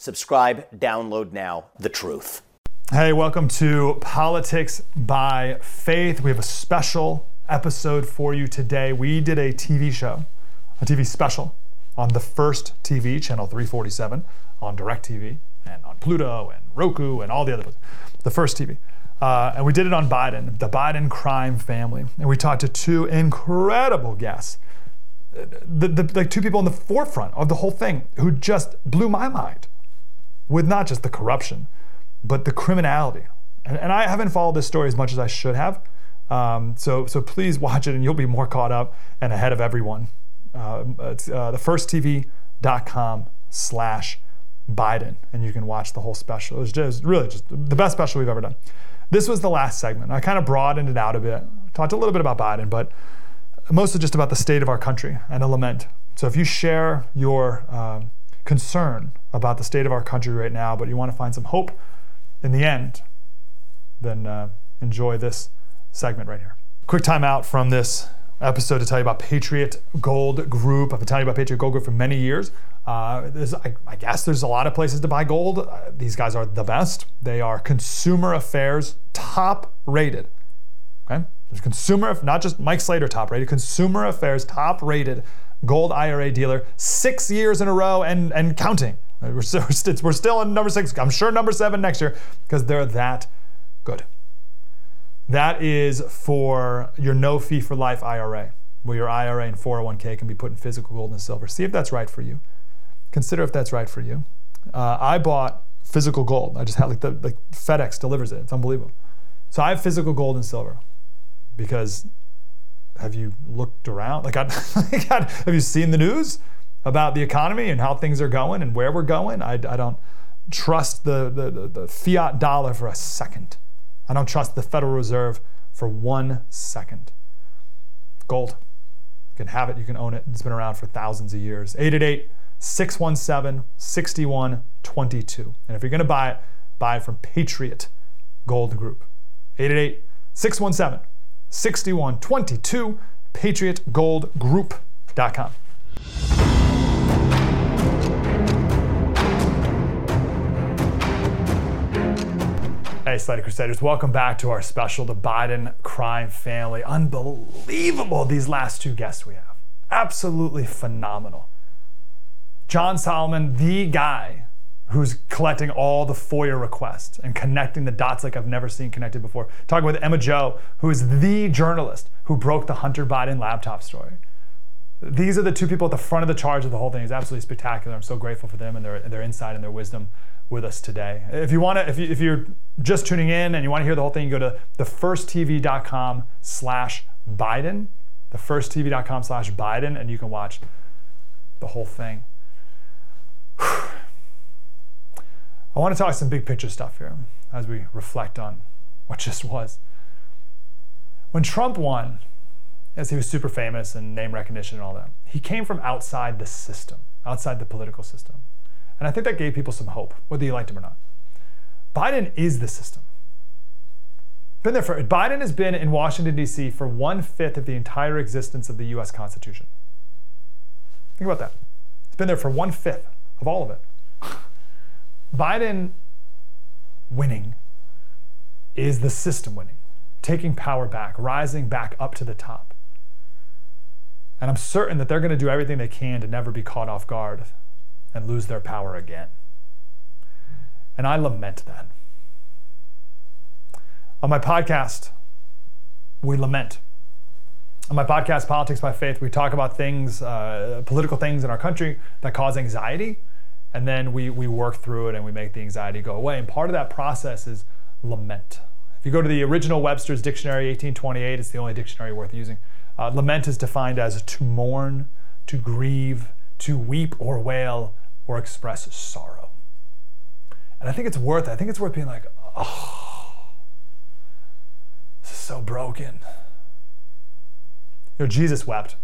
Subscribe, download now, The Truth. Hey, welcome to Politics by Faith. We have a special episode for you today. We did a TV show, a TV special on the first TV, channel 347, on DirecTV, and on Pluto, and Roku, and all the other places. The first TV. Uh, and we did it on Biden, the Biden crime family. And we talked to two incredible guests, the, the, like two people in the forefront of the whole thing who just blew my mind with not just the corruption, but the criminality. And, and I haven't followed this story as much as I should have. Um, so, so please watch it and you'll be more caught up and ahead of everyone. Uh, it's uh, thefirsttv.com slash Biden, and you can watch the whole special. It was just really just the best special we've ever done. This was the last segment. I kind of broadened it out a bit, talked a little bit about Biden, but mostly just about the state of our country and a lament. So if you share your um, concern about the state of our country right now, but you want to find some hope in the end, then uh, enjoy this segment right here. Quick time out from this episode to tell you about Patriot Gold Group. I've been telling you about Patriot Gold Group for many years. Uh, I, I, guess there's a lot of places to buy gold. Uh, these guys are the best. They are consumer affairs top rated. Okay? There's consumer, not just Mike Slater top rated, consumer affairs top rated gold IRA dealer six years in a row and, and counting. We're still, we're still in number six. I'm sure number seven next year because they're that good. That is for your no fee for life IRA, where your IRA and 401k can be put in physical gold and silver. See if that's right for you. Consider if that's right for you. Uh, I bought physical gold. I just had like the like FedEx delivers it. It's unbelievable. So I have physical gold and silver because have you looked around? Like, I, have you seen the news about the economy and how things are going and where we're going? I, I don't trust the, the, the fiat dollar for a second. I don't trust the Federal Reserve for one second. Gold. You can have it, you can own it. It's been around for thousands of years. 888 617 6122. And if you're going to buy it, buy it from Patriot Gold Group. 888 617 6122, patriotgoldgroup.com. Hey, Slutty Crusaders, welcome back to our special, The Biden Crime Family. Unbelievable, these last two guests we have. Absolutely phenomenal. John Solomon, the guy who's collecting all the FOIA requests and connecting the dots like I've never seen connected before. Talking with Emma Jo, who is the journalist who broke the Hunter Biden laptop story. These are the two people at the front of the charge of the whole thing. It's absolutely spectacular. I'm so grateful for them and their, their insight and their wisdom with us today. If you want to, if, you, if you're just tuning in and you want to hear the whole thing, you go to thefirsttv.com slash Biden, thefirsttv.com slash Biden, and you can watch the whole thing. I want to talk some big picture stuff here as we reflect on what just was. When Trump won, as he was super famous and name recognition and all that, he came from outside the system, outside the political system. And I think that gave people some hope, whether you liked him or not. Biden is the system. Been there for Biden has been in Washington D.C. for one fifth of the entire existence of the U.S. Constitution. Think about that. It's been there for one fifth of all of it. Biden winning is the system winning, taking power back, rising back up to the top. And I'm certain that they're going to do everything they can to never be caught off guard and lose their power again. And I lament that. On my podcast, we lament. On my podcast, Politics by Faith, we talk about things, uh, political things in our country that cause anxiety, and then we, we work through it and we make the anxiety go away. And part of that process is lament. If you go to the original Webster's Dictionary, 1828, it's the only dictionary worth using. Uh, lament is defined as to mourn, to grieve, to weep or wail, or express sorrow. And I think it's worth. I think it's worth being like, oh, this is so broken. You know, Jesus wept.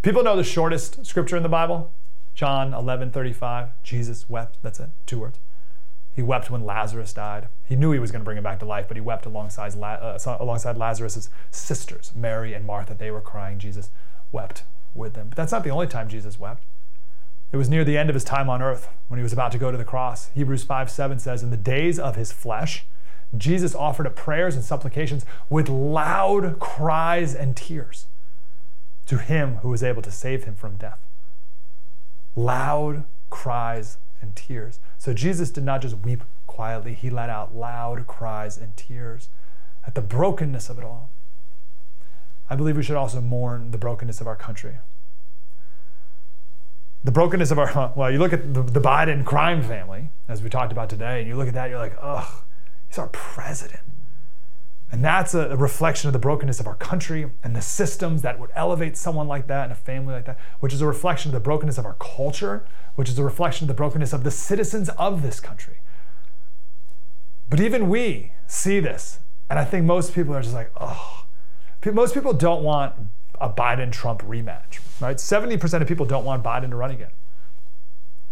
People know the shortest scripture in the Bible, John 11 35. Jesus wept. That's it, two words. He wept when Lazarus died. He knew he was going to bring him back to life, but he wept alongside, uh, alongside Lazarus' sisters, Mary and Martha. They were crying. Jesus wept with them. But that's not the only time Jesus wept. It was near the end of his time on earth when he was about to go to the cross. Hebrews 5 7 says, In the days of his flesh, Jesus offered up prayers and supplications with loud cries and tears to him who was able to save him from death. Loud cries and tears. So Jesus did not just weep quietly, he let out loud cries and tears at the brokenness of it all. I believe we should also mourn the brokenness of our country. The brokenness of our, well, you look at the, the Biden crime family, as we talked about today, and you look at that, you're like, ugh, He's our president. And that's a, reflection of the brokenness of our country and the systems that would elevate someone like that and a family like that, which is a reflection of the brokenness of our culture, which is a reflection of the brokenness of the citizens of this country. But even we see this, and I think most people are just like, oh. Most people don't want a Biden Trump rematch, right? 70% of people don't want Biden to run again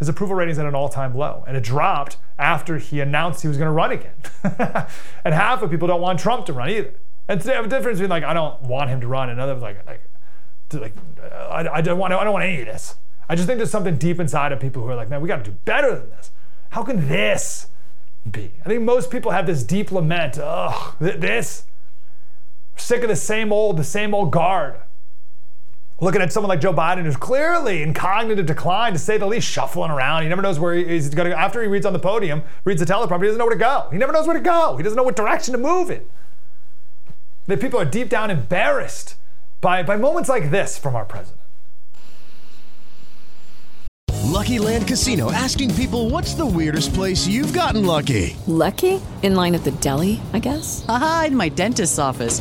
his approval rating is at an all-time low, and it dropped after he announced he was going to run again. and half of people don't want Trump to run either. And today, I have a difference between like I don't want him to run, and others like like like I, I don't want I don't want any of this. I just think there's something deep inside of people who are like, man, we got to do better than this. How can this be? I think most people have this deep lament. Ugh, this. We're sick of the same old, the same old guard looking at someone like Joe Biden, who's clearly in cognitive decline, to say the least, shuffling around. He never knows where he's going to go. After he reads on the podium, reads the teleprompter, he doesn't know where to go. He never knows where to go. He doesn't know what direction to move in. That people are deep down embarrassed by, by moments like this from our president. Lucky Land Casino asking people what's the weirdest place you've gotten lucky? Lucky? In line at the deli, I guess? Aha, in my dentist's office.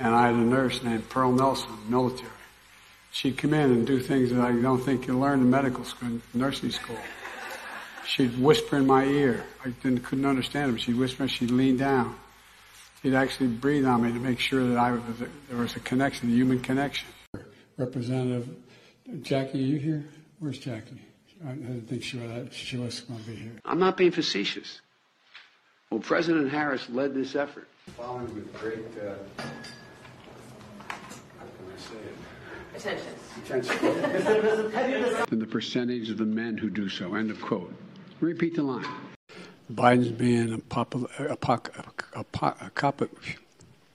And I had a nurse named Pearl Nelson, military. she'd come in and do things that I don't think you learn in medical school, nursing school. She'd whisper in my ear. I didn't, couldn't understand her. She'd whisper. She'd lean down. She'd actually breathe on me to make sure that I was a, there was a connection, a human connection. Representative Jackie, are you here? Where's Jackie? I didn't think she was, she was going to be here. I'm not being facetious. Well, President Harris led this effort. Following with great, uh, how can I say it? Attention. Attention. and the percentage of the men who do so. End of quote. Repeat the line. Biden's being a popular, a, a, a,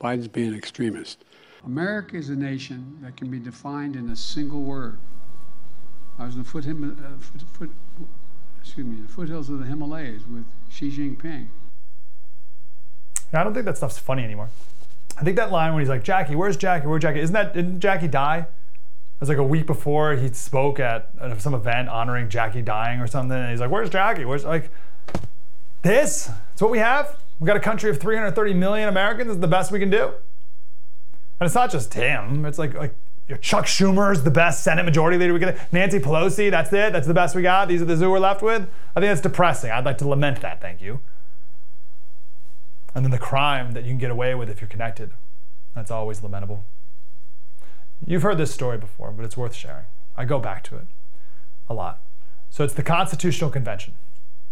Biden's being an extremist. America is a nation that can be defined in a single word. I was in the foot, uh, foot, foot, excuse me, the foothills of the Himalayas with Xi Jinping. I don't think that stuff's funny anymore. I think that line when he's like, Jackie, where's Jackie? Where's Jackie? Isn't that, didn't Jackie die? It was like a week before he spoke at some event honoring Jackie dying or something. And he's like, where's Jackie? Where's, like, this? It's what we have? We got a country of 330 million Americans. Is the best we can do. And it's not just him. It's like, like Chuck Schumer is the best Senate Majority Leader we get. Nancy Pelosi, that's it. That's the best we got. These are the zoo we're left with. I think that's depressing. I'd like to lament that. Thank you and then the crime that you can get away with if you're connected. That's always lamentable. You've heard this story before, but it's worth sharing. I go back to it a lot. So it's the Constitutional Convention,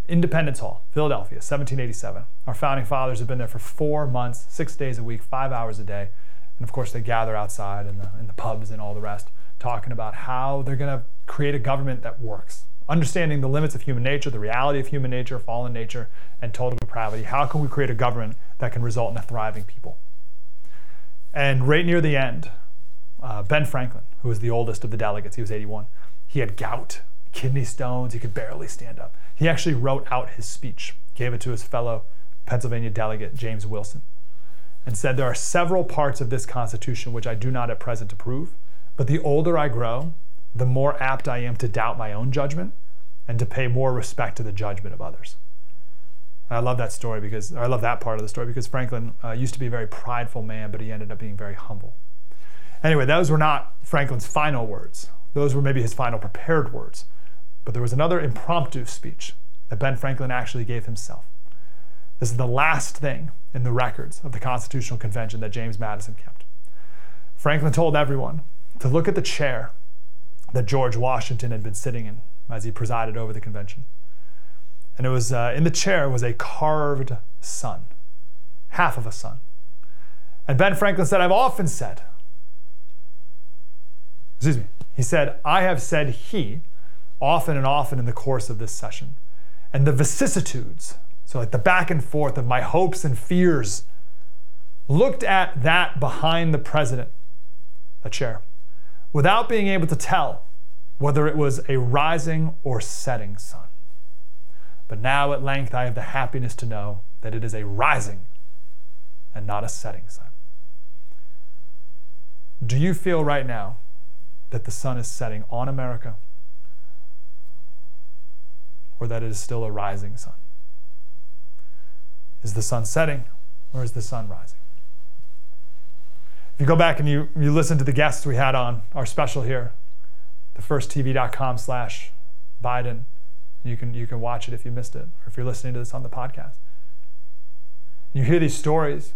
Independence Hall, Philadelphia, 1787. Our founding fathers have been there for four months, six days a week, five hours a day. And of course, they gather outside in the, in the pubs and all the rest, talking about how they're going to create a government that works, understanding the limits of human nature, the reality of human nature, fallen nature, and total depravity. How can we create a government that can result in a thriving people? And right near the end, uh, Ben Franklin, who was the oldest of the delegates, he was 81, he had gout, kidney stones, he could barely stand up. He actually wrote out his speech, gave it to his fellow Pennsylvania delegate, James Wilson, and said, There are several parts of this Constitution which I do not at present approve, but the older I grow, the more apt I am to doubt my own judgment and to pay more respect to the judgment of others. I love that story because I love that part of the story because Franklin uh, used to be a very prideful man, but he ended up being very humble. Anyway, those were not Franklin's final words. Those were maybe his final prepared words. But there was another impromptu speech that Ben Franklin actually gave himself. This is the last thing in the records of the Constitutional Convention that James Madison kept. Franklin told everyone to look at the chair that George Washington had been sitting in as he presided over the convention. And it was uh, in the chair was a carved sun, half of a sun. And Ben Franklin said, I've often said, excuse me, he said, I have said he often and often in the course of this session. And the vicissitudes, so like the back and forth of my hopes and fears, looked at that behind the president, a chair without being able to tell whether it was a rising or setting sun. But now at length I have the happiness to know that it is a rising and not a setting sun. Do you feel right now that the sun is setting on America or that it is still a rising sun? Is the sun setting or is the sun rising? If you go back and you, you listen to the guests we had on our special here, thefirsttv.com slash Biden, you can, you can watch it if you missed it, or if you're listening to this on the podcast. You hear these stories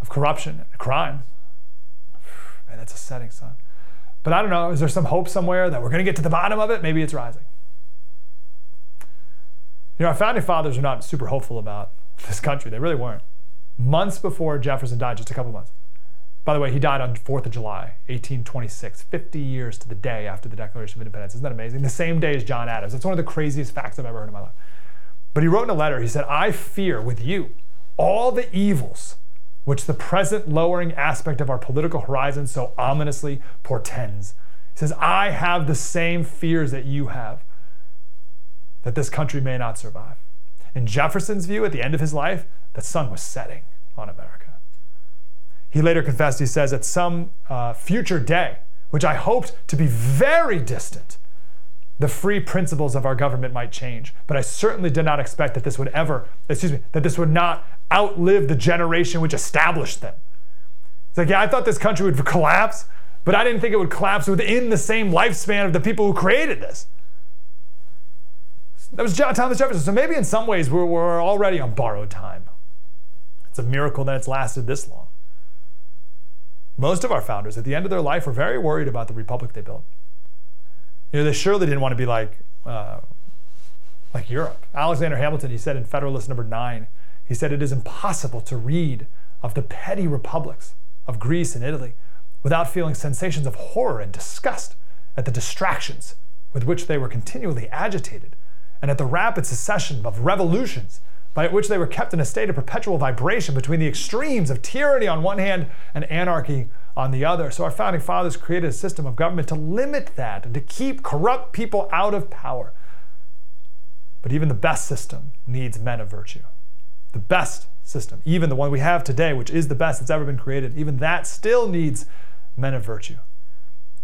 of corruption and crime. Man, that's a setting sun. But I don't know, is there some hope somewhere that we're going to get to the bottom of it? Maybe it's rising. You know, our founding fathers are not super hopeful about this country. They really weren't. Months before Jefferson died, just a couple months, by the way, he died on 4th of July, 1826, 50 years to the day after the Declaration of Independence. Isn't that amazing? The same day as John Adams. That's one of the craziest facts I've ever heard in my life. But he wrote in a letter, he said, I fear with you all the evils which the present lowering aspect of our political horizon so ominously portends. He says, I have the same fears that you have, that this country may not survive. In Jefferson's view, at the end of his life, the sun was setting on America. He later confessed, he says, at some uh, future day, which I hoped to be very distant, the free principles of our government might change. But I certainly did not expect that this would ever, excuse me, that this would not outlive the generation which established them. It's like, yeah, I thought this country would collapse, but I didn't think it would collapse within the same lifespan of the people who created this. That was John Thomas Jefferson. So maybe in some ways we're, we're already on borrowed time. It's a miracle that it's lasted this long. Most of our founders, at the end of their life, were very worried about the republic they built. You know, they surely didn't want to be like, uh, like Europe. Alexander Hamilton, he said in Federalist Number Nine, he said it is impossible to read of the petty republics of Greece and Italy without feeling sensations of horror and disgust at the distractions with which they were continually agitated and at the rapid succession of revolutions by which they were kept in a state of perpetual vibration between the extremes of tyranny on one hand and anarchy on the other. So our founding fathers created a system of government to limit that and to keep corrupt people out of power. But even the best system needs men of virtue. The best system, even the one we have today, which is the best that's ever been created, even that still needs men of virtue.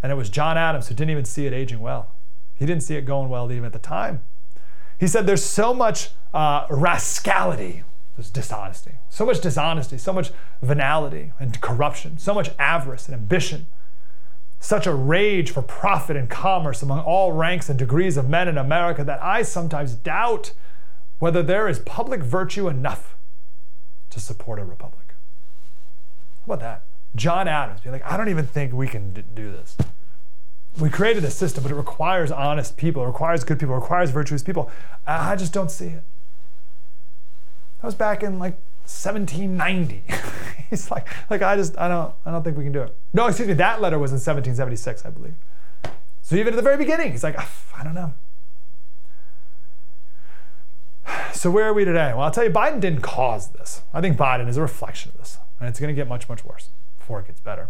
And it was John Adams who didn't even see it aging well. He didn't see it going well even at the time. He said there's so much uh, rascality, there's dishonesty, so much dishonesty, so much venality and corruption, so much avarice and ambition, such a rage for profit and commerce among all ranks and degrees of men in America that I sometimes doubt whether there is public virtue enough to support a republic. How about that? John Adams being like, I don't even think we can d- do this. We created a system, but it requires honest people, it requires good people, it requires virtuous people. I just don't see it. That was back in like 1790. He's like, like I just, I don't, I don't think we can do it. No, excuse me, that letter was in 1776, I believe. So even at the very beginning, he's like, I don't know. So where are we today? Well, I'll tell you, Biden didn't cause this. I think Biden is a reflection of this, and it's going to get much, much worse before it gets better.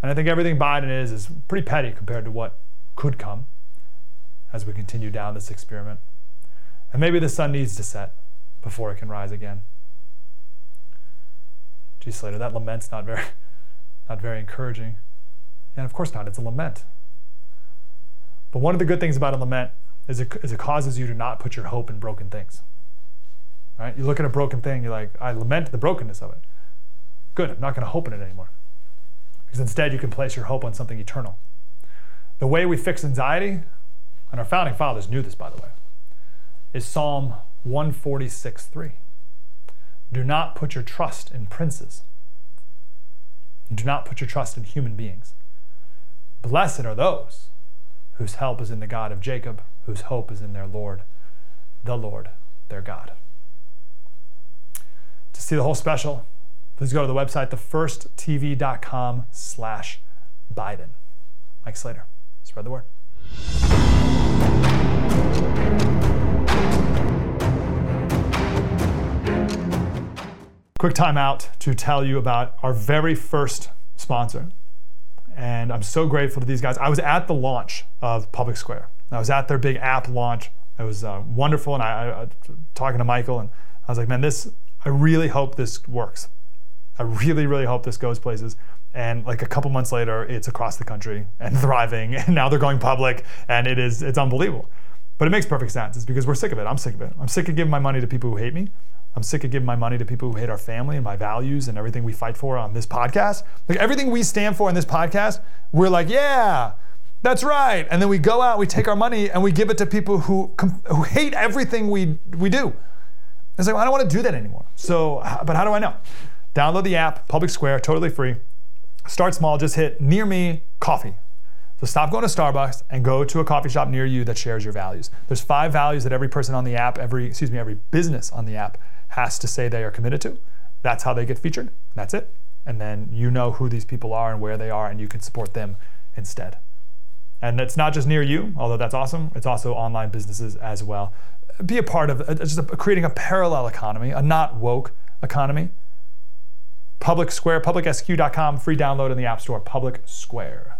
And I think everything Biden is is pretty petty compared to what could come as we continue down this experiment. And maybe the sun needs to set before it can rise again. Gee, Slater, that lament's not very, not very encouraging. And of course not, it's a lament. But one of the good things about a lament is it, is it causes you to not put your hope in broken things. Right? You look at a broken thing, you're like, I lament the brokenness of it. Good, I'm not going to hope in it anymore. Because instead, you can place your hope on something eternal. The way we fix anxiety, and our founding fathers knew this, by the way, is Psalm 146 3. Do not put your trust in princes. Do not put your trust in human beings. Blessed are those whose help is in the God of Jacob, whose hope is in their Lord, the Lord, their God. To see the whole special, please go to the website, thefirsttv.com slash Biden. Mike Slater, spread the word. Quick time out to tell you about our very first sponsor. And I'm so grateful to these guys. I was at the launch of Public Square. I was at their big app launch. It was uh, wonderful. And I, I, talking to Michael, and I was like, man, this, I really hope this works. I really, really hope this goes places. And like a couple months later, it's across the country and thriving. And now they're going public, and it is, it's unbelievable. But it makes perfect sense. It's because we're sick of it. I'm sick of it. I'm sick of giving my money to people who hate me. I'm sick of giving my money to people who hate our family and my values and everything we fight for on this podcast. Like everything we stand for in this podcast, we're like, yeah, that's right. And then we go out, we take our money, and we give it to people who who hate everything we we do. It's like well, I don't want to do that anymore. So, but how do I know? Download the app, Public Square, totally free. Start small. Just hit near me coffee. So stop going to Starbucks and go to a coffee shop near you that shares your values. There's five values that every person on the app, every excuse me, every business on the app has to say they are committed to. That's how they get featured. That's it. And then you know who these people are and where they are, and you can support them instead. And it's not just near you, although that's awesome. It's also online businesses as well. Be a part of uh, just a, creating a parallel economy, a not woke economy. Public Square, publicsq.com, free download in the App Store. Public Square.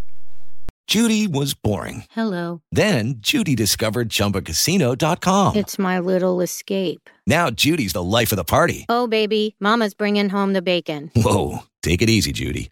Judy was boring. Hello. Then Judy discovered ChumbaCasino.com. It's my little escape. Now Judy's the life of the party. Oh baby, Mama's bringing home the bacon. Whoa, take it easy, Judy.